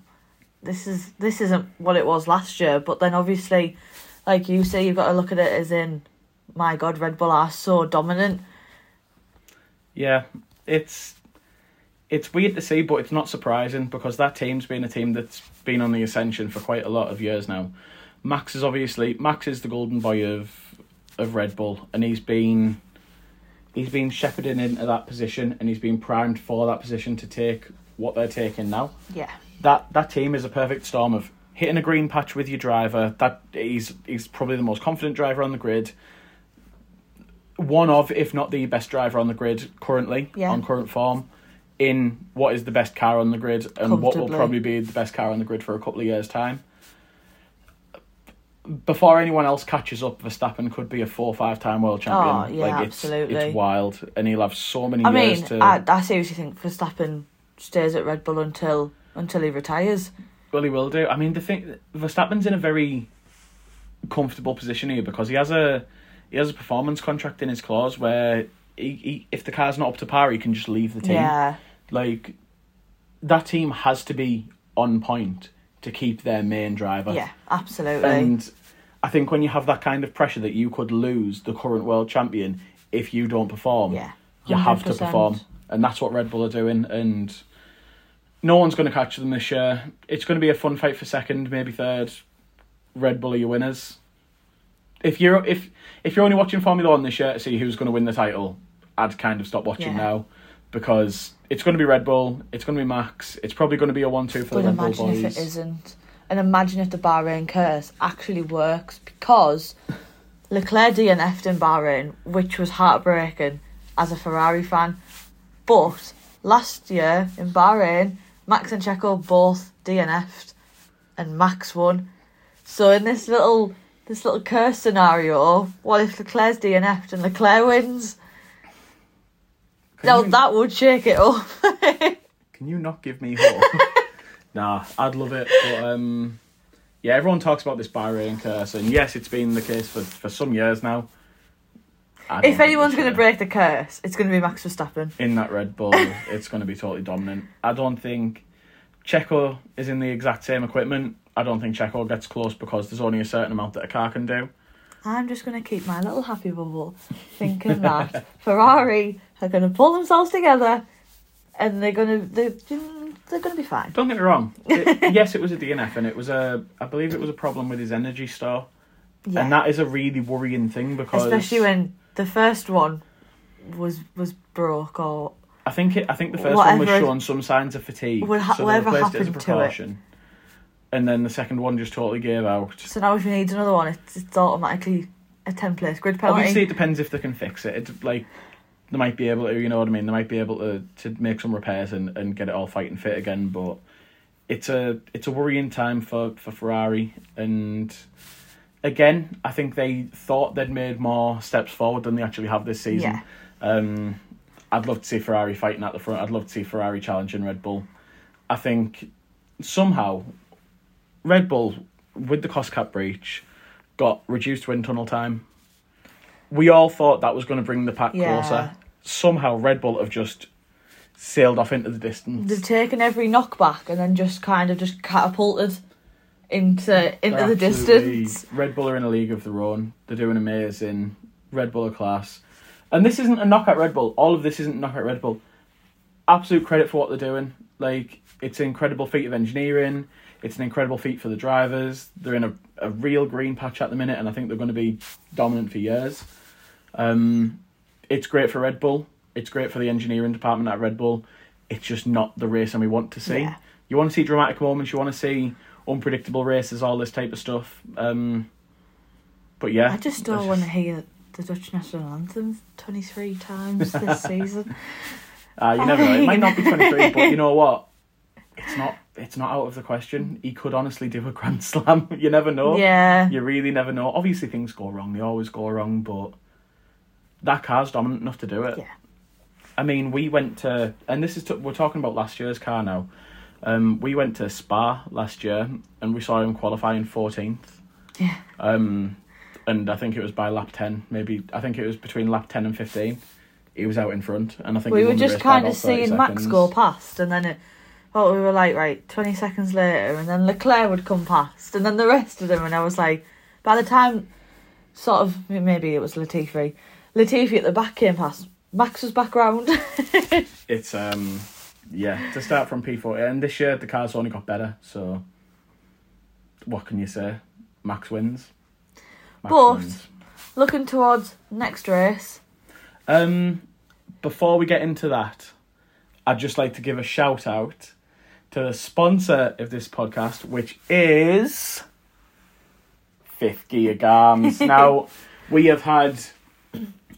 this is this isn't what it was last year." But then, obviously, like you say, you've got to look at it as in, "My God, Red Bull are so dominant." Yeah, it's it's weird to see, but it's not surprising because that team's been a team that's been on the ascension for quite a lot of years now. Max is obviously Max is the golden boy of of Red Bull, and he's been he's been shepherding into that position, and he's been primed for that position to take what they're taking now. Yeah, That that team is a perfect storm of hitting a green patch with your driver. That he's he's probably the most confident driver on the grid. One of, if not the best driver on the grid currently Yeah. on current form, in what is the best car on the grid and what will probably be the best car on the grid for a couple of years' time. Before anyone else catches up, Verstappen could be a four or five time world champion. Oh, yeah, like it's absolutely. it's wild, and he'll have so many I years mean, to. I, I seriously think Verstappen stays at Red Bull until until he retires. Well, he will do. I mean, the thing Verstappen's in a very comfortable position here because he has a he has a performance contract in his clause where he, he if the car's not up to par, he can just leave the team. Yeah, Like that team has to be on point to keep their main driver. yeah, absolutely. And I think when you have that kind of pressure that you could lose the current world champion if you don't perform, yeah, you have to perform, and that's what Red Bull are doing. And no one's going to catch them this year. It's going to be a fun fight for second, maybe third. Red Bull are your winners. If you're if if you're only watching Formula One this year to see who's going to win the title, I'd kind of stop watching Yeah. now because it's going to be Red Bull. It's going to be Max. It's probably going to be a one-two for But the Red Bull boys. imagine if it isn't. And imagine if the Bahrain curse actually works because Leclerc DNF'd in Bahrain, which was heartbreaking as a Ferrari fan. But last year in Bahrain, Max and Checo both DNF'd and Max won. So in this little this little curse scenario, what if Leclerc's DNF'd and Leclerc wins? No, you- that would shake it up. *laughs* Can you not give me hope? *laughs* nah, I'd love it. But um, yeah, everyone talks about this Bahrain curse, and yes, it's been the case for, for some years now. If anyone's going to break the curse, it's going to be Max Verstappen. in that Red Bull, *laughs* it's going to be totally dominant. I don't think Checo is in the exact same equipment. I don't think Checo gets close because there's only a certain amount that a car can do. I'm just going to keep my little happy bubble thinking that Ferrari are going to pull themselves together and they're going to they're, they're going to be fine. Don't get me wrong. *laughs* It, yes, it was a DNF, and it was a I believe it was a problem with his energy store, Yeah. and that is a really worrying thing because Especially when the first one was was broke or I think it. I think the first one was showing some signs of fatigue, ha- so they whatever replaced it as a happened to it. precaution. And then the second one just totally gave out. so now if you need another one it's, it's automatically a ten place grid penalty. Obviously, it depends if they can fix it. It like they might be able to, you know what I mean. They might be able to to make some repairs and, and get it all fighting fit again. But it's a it's a worrying time for for Ferrari. And again, I think they thought they'd made more steps forward than they actually have this season. Yeah. Um, I'd love to see Ferrari fighting at the front. I'd love to see Ferrari challenging Red Bull. I think somehow Red Bull with the cost cap breach got reduced wind tunnel time. We all thought that was going to bring the pack Yeah. closer. Somehow Red Bull have just sailed off into the distance. They've taken every knockback and then just kind of just catapulted into into They're the distance. Red Bull are in a league of their own. They're doing amazing. Red Bull are class. And this isn't a knock at Red Bull. All of this isn't a knock at Red Bull. Absolute credit for what they're doing. Like, it's an incredible feat of engineering. It's an incredible feat for the drivers. They're in a, a real green patch at the minute, and I think they're going to be dominant for years. Um, it's great for Red Bull. It's great for the engineering department at Red Bull. It's just not the racing we want to see. Yeah. You want to see dramatic moments. You want to see unpredictable races, all this type of stuff. Um, but yeah, I just don't want to hear the Dutch national anthem twenty three times this *laughs* season. Uh, you never know. It might not be twenty three, but you know what? It's not. It's not out of the question. He could honestly do a Grand Slam. *laughs* You never know. Yeah. You really never know. Obviously, things go wrong. They always go wrong, but that car's dominant enough to do it. Yeah. I mean, we went to, and this is t- we're talking about last year's car now. Um, we went to Spa last year, and we saw him qualifying fourteenth. Yeah. Um, and I think it was by lap ten, maybe. I think it was between lap ten and fifteen. He was out in front, and I think We were just kind of about 30 seeing Max go past, and then it. Well, we were like, right, 20 seconds later, and then Leclerc would come past, and then the rest of them, and I was like, by the time, sort of, maybe it was Latifi, Latifi at the back came past, Max was back round. *laughs* It's um, yeah, to start from P forty, and this year the car's only got better. So, what can you say? Max wins. Max But- wins. Looking towards next race. Um, before we get into that, I'd just like to give a shout out to the sponsor of this podcast, which is Fifth Gear Garms. *laughs* now, we have had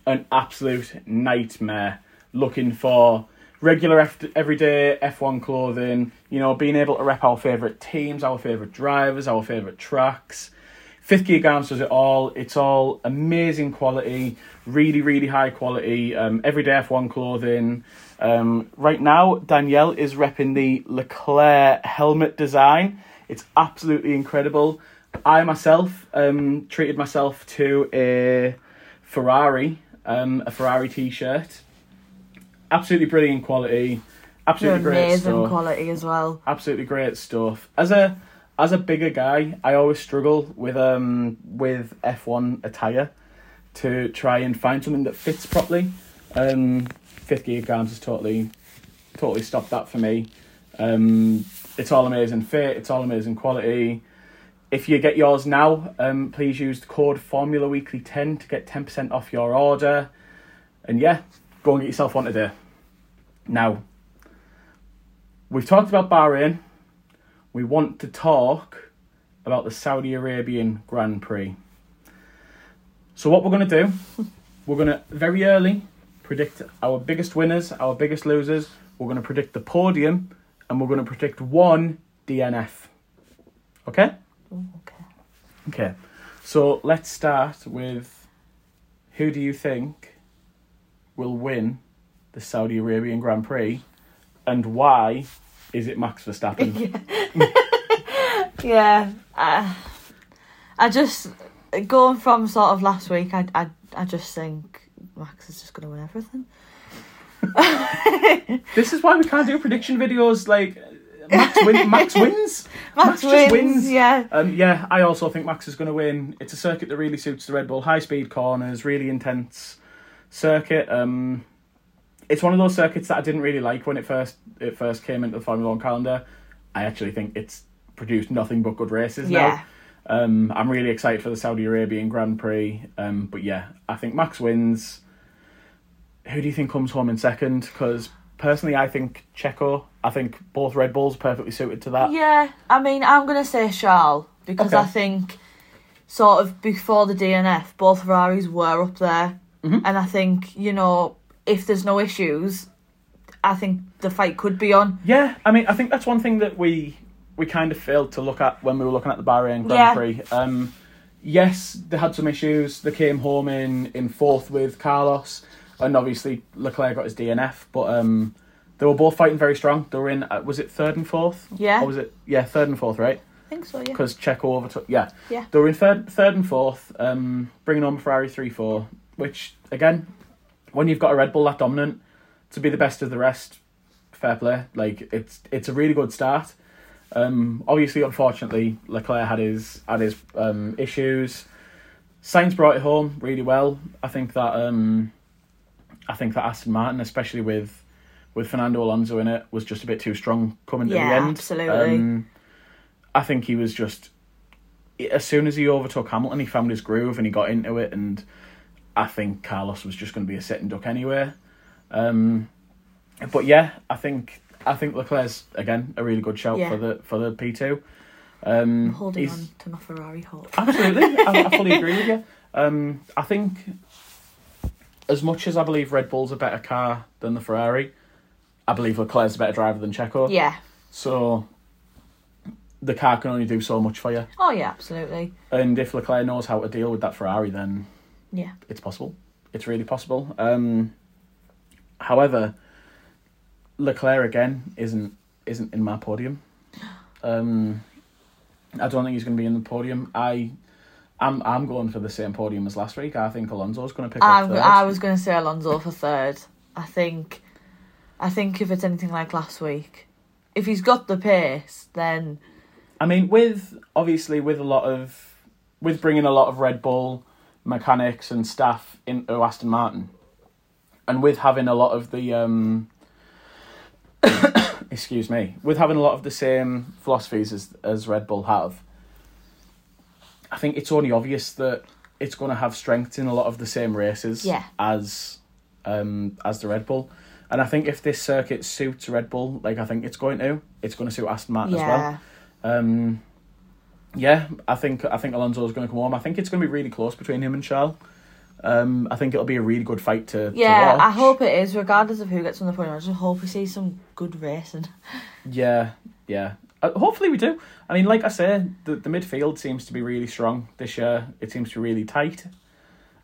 an absolute nightmare looking for regular F- everyday F1 clothing, you know, being able to rep our favourite teams, our favourite drivers, our favourite tracks. Fifth Gear Garms does it all. It's all amazing quality, really, really high quality, um, everyday F1 clothing. Um, right now, Danielle is repping the Leclerc helmet design. It's absolutely incredible. I myself um, treated myself to a Ferrari, um, a Ferrari t-shirt. Absolutely brilliant quality. Absolutely great amazing stuff quality as well. absolutely great stuff. As a as a bigger guy, I always struggle with um with F one attire to try and find something that fits properly. Um, Fifth Gear Garms has totally totally stopped that for me. Um, it's all amazing fit. It's all amazing quality. If you get yours now, um, please use the code Formula Weekly ten to get ten percent off your order. And yeah, go and get yourself one today. Now, we've talked about Bahrain. We want to talk about the Saudi Arabian Grand Prix. So, what we're going to do, we're going to very early predict our biggest winners, our biggest losers. We're going to predict the podium, and we're going to predict one DNF. Okay? Oh, okay. Okay. So, let's start with who do you think will win the Saudi Arabian Grand Prix, and why is it Max Verstappen? *laughs* *laughs* Yeah, I, I just going from sort of last week. I I I just think Max is just gonna win everything. *laughs* This is why we can't do prediction videos like Max, *laughs* win- Max wins. *laughs* Max, just wins, wins. Yeah, Um, yeah, I also think Max is going to win. It's a circuit that really suits the Red Bull. High speed corners, really intense circuit. Um, it's one of those circuits that I didn't really like when it first it first came into the Formula One calendar. I actually think it's produced nothing but good races yeah. now. Um, I'm really excited for the Saudi Arabian Grand Prix. Um, but yeah, I think Max wins. Who do you think comes home in second? Because personally, I think Checo. I think both Red Bulls are perfectly suited to that. Yeah, I mean, I'm gonna say Charles because Okay. I think sort of before the DNF, both Ferraris were up there, Mhm. and I think you know if there's no issues, I think the fight could be on. Yeah, I mean, I think that's one thing that we we kind of failed to look at when we were looking at the Bahrain Grand Yeah. Prix. Um, yes, they had some issues. They came home in in fourth with Carlos, and obviously Leclerc got his DNF. But um, they were both fighting very strong. They were in uh, was it third and fourth? Yeah, Or was it yeah third and fourth? Right, I think so. Yeah, because Checo overtook. Yeah, Yeah. They were in third third and fourth, um, bringing on Ferrari three four. Which again, when you've got a Red Bull that dominant, to be the best of the rest, fair play. Like it's it's a really good start. Um, obviously, unfortunately, Leclerc had his had his um, issues. Sainz brought it home really well. I think that um, I think that Aston Martin, especially with with Fernando Alonso in it, was just a bit too strong coming to the end. absolutely. Um, I think he was just as soon as he overtook Hamilton, he found his groove and he got into it, and I think Carlos was just going to be a sitting duck anyway. Um, but yeah, I think I think Leclerc's again a really good shout Yeah. for the for the P two. I'm Um, holding on to my Ferrari hope. Absolutely, I, I fully *laughs* agree with you. Um, I think as much as I believe Red Bull's a better car than the Ferrari, I believe Leclerc's a better driver than Checo. Yeah. So the car can only do so much for you. Oh yeah, absolutely. And if Leclerc knows how to deal with that Ferrari, then Yeah. it's possible. It's really possible. Um, however, Leclerc again isn't isn't in my podium. Um, I don't think he's going to be in the podium. I, I'm I'm going for the same podium as last week. I think Alonso's going to pick up I'm, third. I was going to say Alonso for third. I think, I think if it's anything like last week, if he's got the pace, then I mean, with obviously with a lot of with bringing a lot of Red Bull mechanics and staff into Aston Martin, and with having a lot of the um, *coughs* excuse me, with having a lot of the same philosophies as as Red Bull have, I think it's only obvious that it's going to have strength in a lot of the same races Yeah. as um as the Red Bull. And I think if this circuit suits Red Bull, like I think it's going to, it's going to suit Aston Martin as well. yeah, Um, yeah, I think I think Alonso's going to come home. I think it's going to be really close between him and Charles. Um, I think it'll be a really good fight to yeah. To. I hope it is, regardless of who gets on the podium. I just hope we see some good racing. Yeah, yeah. Uh, hopefully we do. I mean, like I say, the the midfield seems to be really strong this year. It seems to be really tight.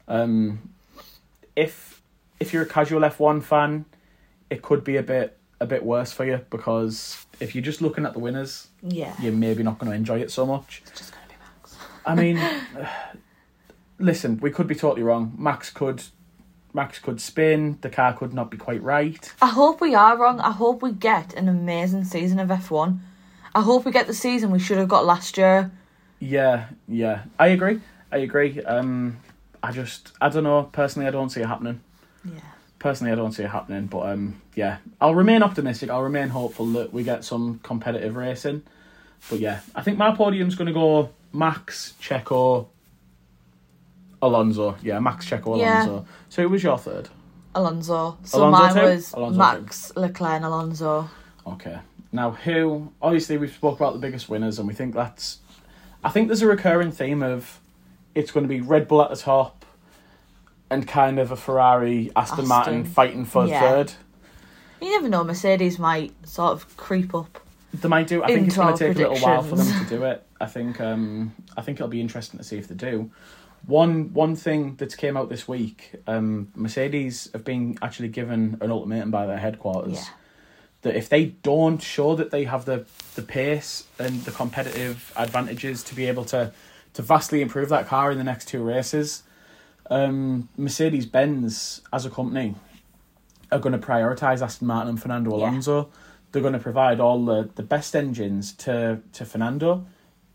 Um, if if you're a casual F one fan, it could be a bit a bit worse for you because if you're just looking at the winners, Yeah, you're maybe not going to enjoy it so much. it's just gonna be Max. I mean, *laughs* *sighs* listen, we could be totally wrong. Max could, Max could spin. The car could not be quite right. I hope we are wrong. I hope we get an amazing season of F one. I hope we get the season we should have got last year. Yeah, yeah, I agree. I agree. Um, I just, I don't know. Personally, I don't see it happening. Yeah. Personally, I don't see it happening. But um, yeah, I'll remain optimistic. I'll remain hopeful that we get some competitive racing. But yeah, I think my podium's going to go Max, Checo, Alonso. Yeah, Max, Checo, Yeah. Alonso. So who was your third? Alonso. So Alonso mine too? was Alonso Max, Leclerc, Alonso. Okay. Now, who? Obviously, we've spoke about the biggest winners, and we think that's. I think there's a recurring theme of it's going to be Red Bull at the top, and kind of a Ferrari, Aston, Aston. Martin fighting for Yeah. third. You never know. Mercedes might sort of creep up. They might do. I think it's going to take a little while for them to do it. I think. Um, I think it'll be interesting to see if they do. One one thing that's came out this week, um, Mercedes have been actually given an ultimatum by their headquarters. Yeah. That if they don't show that they have the, the pace and the competitive advantages to be able to, to vastly improve that car in the next two races, um, Mercedes Benz as a company are going to prioritise Aston Martin and Fernando Yeah. Alonso. They're going to provide all the, the best engines to, to Fernando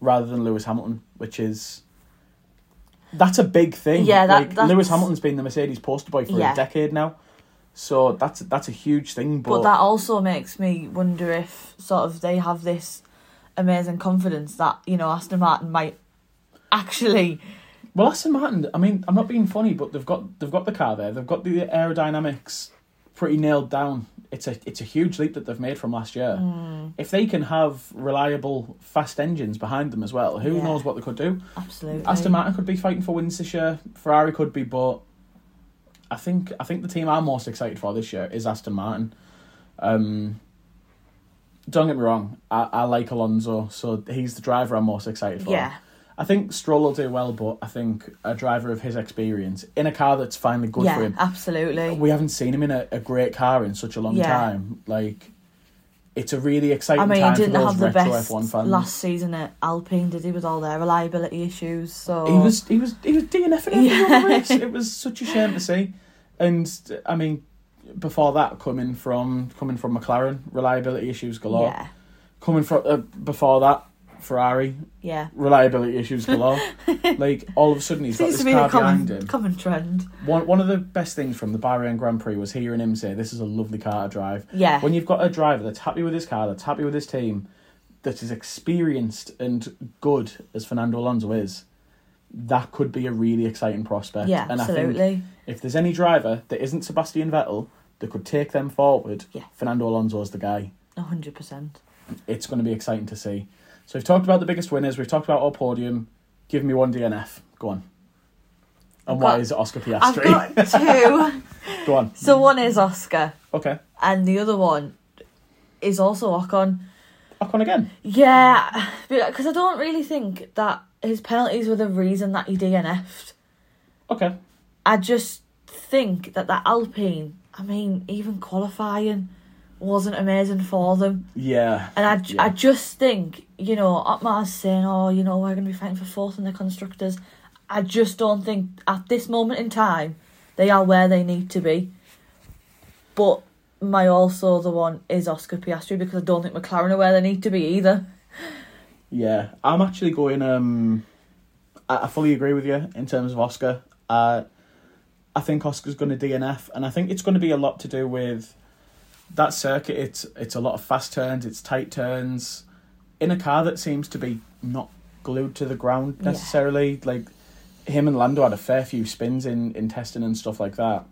rather than Lewis Hamilton, which is. That's a big thing. Yeah, that- like, Lewis Hamilton's been the Mercedes poster boy for Yeah. a decade now, so that's that's a huge thing. But that also makes me wonder if sort of they have this amazing confidence that you know Aston Martin might actually. Well, Aston Martin. I mean, I'm not being funny, but they've got they've got the car there. They've got the aerodynamics pretty nailed down it's a it's a huge leap that they've made from last year. Hmm. If they can have reliable, fast engines behind them as well, who Yeah. knows what they could do? Absolutely. Aston Martin could be fighting for wins this year. Ferrari could be, but I think I think the team I'm most excited for this year is Aston Martin. Um, don't get me wrong, I, I like Alonso, so he's the driver I'm most excited for. Yeah. I think Stroll will do well, but I think a driver of his experience in a car that's finally good yeah, for him. absolutely. We haven't seen him in a, a great car in such a long Yeah. time. Like, it's a really exciting I mean, he time for didn't those have the best F1 fans. last season at Alpine, did he, with all their reliability issues? So He was he was he was DNFing *laughs* Yeah. It was such a shame to see. And I mean, before that, coming from coming from McLaren, reliability issues galore. yeah, Coming from uh, before that, Ferrari, yeah. reliability issues galore. *laughs* like all of a sudden, he's got this car the behind common, him. common trend. One one of the best things from the Bahrain Grand Prix was hearing him say, "This is a lovely car to drive." Yeah, When you've got a driver that's happy with his car, that's happy with his team, that is experienced and good as Fernando Alonso is, that could be a really exciting prospect. yeah, and I think absolutely. If there's any driver that isn't Sebastian Vettel that could take them forward, Yeah. Fernando Alonso is the guy. A hundred percent. It's going to be exciting to see. So we've talked about the biggest winners. We've talked about our podium. Give me one DNF. Go on. And why is it Oscar I've got two. *laughs* Go on. so one is Oscar, Okay. and the other one is also Ocon. Ocon again. Yeah, because I don't really think that his penalties were the reason that he DNF'd. Okay. I just think that that Alpine, I mean, even qualifying wasn't amazing for them. Yeah. And I, Yeah. I just think, you know, Otmar's saying, oh, you know, we're going to be fighting for fourth in the constructors. I just don't think at this moment in time they are where they need to be. But my also the one is Oscar Piastri because I don't think McLaren are where they need to be either. Yeah, I'm actually going. Um, I, I fully agree with you in terms of Oscar. Uh, I think Oscar's going to DNF, and I think it's going to be a lot to do with that circuit. It's it's a lot of fast turns, it's tight turns, in a car that seems to be not glued to the ground Yeah. necessarily. Like him and Lando had a fair few spins in in testing and stuff like that.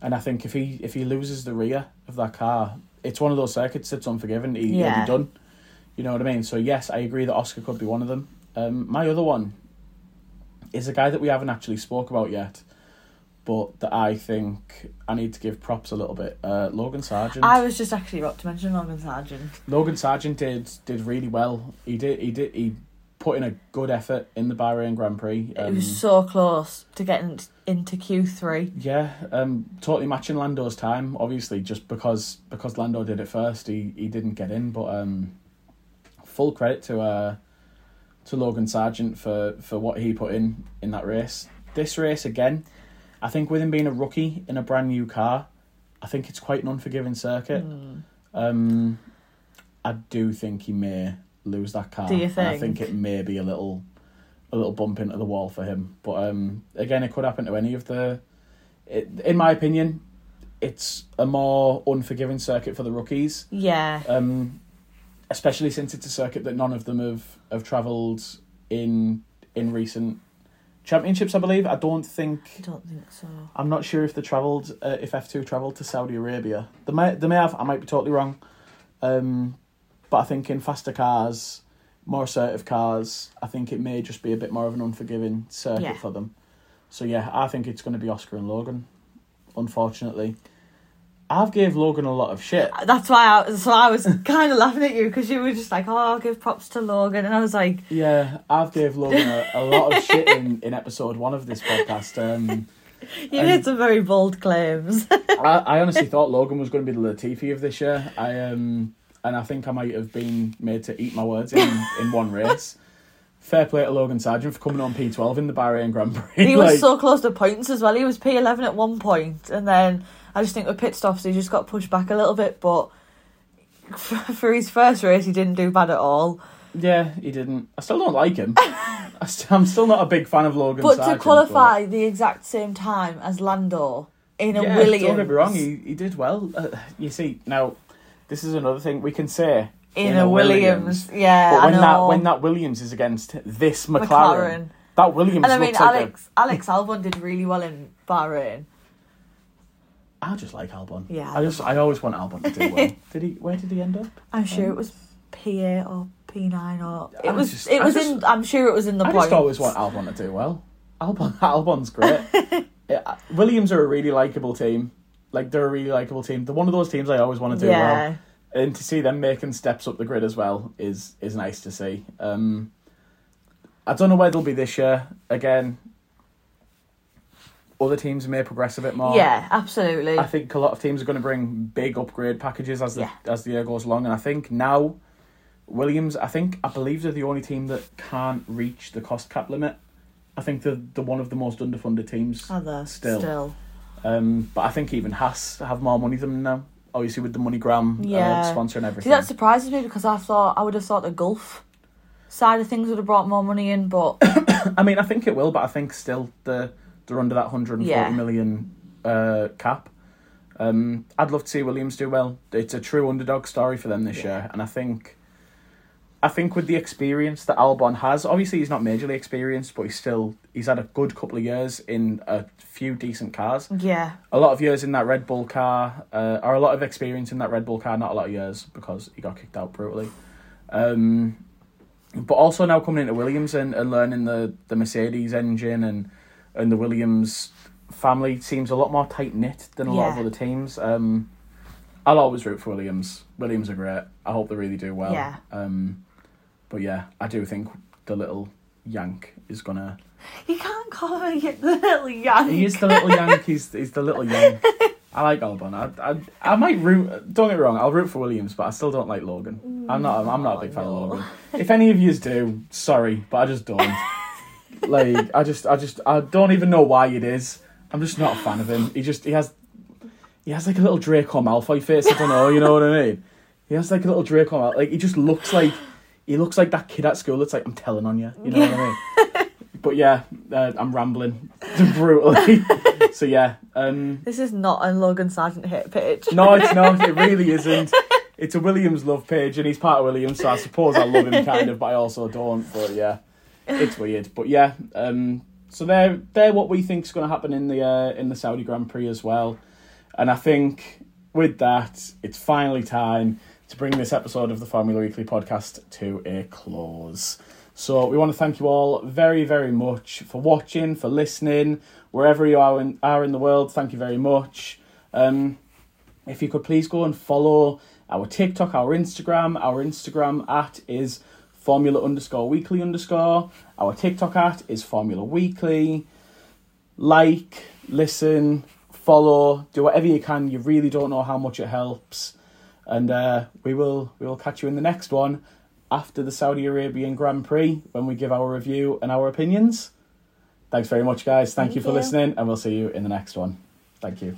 And I think if he if he loses the rear of that car, it's one of those circuits that's unforgiving. He, He'll be done. You know what I mean? So yes, I agree that Oscar could be one of them. Um, my other one is a guy that we haven't actually spoke about yet, but that I think I need to give props a little bit. Uh, Logan Sargeant. I was just actually about to mention Logan Sargeant. Logan Sargeant did did really well. He did he did he put in a good effort in the Bahrain Grand Prix. it Um, was so close to getting into Q3. Yeah, um, totally matching Lando's time. Obviously, just because because Lando did it first, he, he didn't get in. But um, full credit to uh, to Logan Sargeant for, for what he put in in that race. This race again, I think with him being a rookie in a brand new car, I think it's quite an unforgiving circuit. Mm. Um, I do think he may lose that car. Do you and I think think? it may be a little a little bump into the wall for him. But um, again, it could happen to any of the. It, in my opinion, it's a more unforgiving circuit for the rookies, Yeah. um, especially since it's a circuit that none of them have have travelled in in recent championships. I believe. I don't think. I don't think so. I'm not sure if they travelled, uh, if F two travelled to Saudi Arabia. They may, they may have. I might be totally wrong, um, but I think in faster cars, more assertive cars, I think it may just be a bit more of an unforgiving circuit Yeah. for them. So yeah, I think it's going to be Oscar and Logan. Unfortunately, I've gave Logan a lot of shit. That's why I, why I was *laughs* kind of laughing at you because you were just like, oh, I'll give props to Logan. And I was like, Yeah, I've gave Logan a, a lot of shit in, in episode one of this podcast. Um, *laughs* you made some very bold claims. I, *laughs* I honestly thought Logan was going to be the Latifi of this year. I um, and I think I might have been made to eat my words in, in one race. Fair play to Logan Sargeant for coming on P twelve in the Bahrain Grand Prix. he was Like, so close to points as well. He was P11 at one point, and then I just think with pit stops, he just got pushed back a little bit. But *laughs* for, his first race, he didn't do bad at all. yeah, he didn't. I still don't like him. *laughs* I I'm still not a big fan of Logan. But Sargeant, to qualify the exact same time as Lando in a yeah, Williams, don't get me wrong, he, he did well. Uh, you see, now this is another thing we can say in, a, Williams, yeah, But I when that when that Williams is against this McLaren, McLaren. that Williams And I mean, looks like a Alex Alex Albon did really well in Bahrain. I just like Albon. Yeah, I just I always want Albon to do well. *laughs* did he? Where did he end up? I'm sure Um, it was P8 or P9 or I it was. just- it was just- in. I'm sure it was in the I points. just always want Albon to do well. Albon, *laughs* Albon's great. *laughs* Yeah, Williams are a really likable team. Like they're a really likable team. They're one of those teams I always want to do well. And to see them making steps up the grid as well is is nice to see. Um, I don't know where they'll be this year. Again, other teams may progress a bit more. yeah, absolutely. I think a lot of teams are going to bring big upgrade packages as the Yeah. as the year goes along, and I think now Williams. I think I believe they're the only team that can't reach the cost cap limit. I think they're the one of the most underfunded teams. Are there Still. Still. Um, but I think even Haas have more money than them now. Obviously with the MoneyGram Yeah. uh, sponsor and See, everything. that surprises me because I thought I would have thought the Gulf side of things would have brought more money in, but *coughs* I mean, I think it will, but I think still the they're under that hundred and forty Yeah. million uh, cap. Um, I'd love to see Williams do well. It's a true underdog story for them this Yeah. year, and I think, I think with the experience that Albon has, obviously he's not majorly experienced, but he's still he's had a good couple of years in a few decent cars. yeah, A lot of years in that Red Bull car, uh, or a lot of experience in that Red Bull car. Not a lot of years because he got kicked out brutally. Um, but also now coming into Williams and, and learning the, the Mercedes engine and and the Williams family seems a lot more tight knit than a lot of other teams. Um, I'll always root for Williams. Williams are great. I hope they really do well. Yeah. Um, but yeah, I do think the little Yank is gonna. *laughs* you can't call him the little yank. He is the little Yank. He's he's the little Yank. *laughs* I like Albon. I, I I might root. Don't get me wrong. I'll root for Williams, but I still don't like Logan. I'm not. I'm not a big fan of. Logan. If any of yous do, sorry, but I just don't. *laughs* like I just I just I don't even know why it is. I'm just not a fan of him. He just he has he has like a little Draco Malfoy face. I don't know. You know what I mean? He has like a little Draco Malfoy. Like he just looks like he looks like that kid at school. that's like I'm telling on you. You know what I mean? *laughs* But yeah, uh, I'm rambling *laughs* brutally. *laughs* so yeah, um, This is not a Logan Sargeant hit pitch. no, it's not. It really isn't. It's a Williams love page, and he's part of Williams, so I suppose I love him kind of, but I also don't. But yeah, it's weird. But yeah, um, so they're they're what we think is going to happen in the uh, in the Saudi Grand Prix as well, and I think with that, it's finally time to bring this episode of the Formula Weekly podcast to a close. So we want to thank you all very, very much for watching, for listening, wherever you are in, are in the world. Thank you very much. Um, if you could please go and follow our TikTok, our Instagram. Our Instagram at is Formula underscore Weekly underscore. Our TikTok at is Formula Weekly. Like, listen, follow, do whatever you can. You really don't know how much it helps. And uh, we will we will catch you in the next one after the Saudi Arabian Grand Prix when we give our review and our opinions. Thanks very much, guys. Thank, Thank you for you. listening, and we'll see you in the next one. Thank you.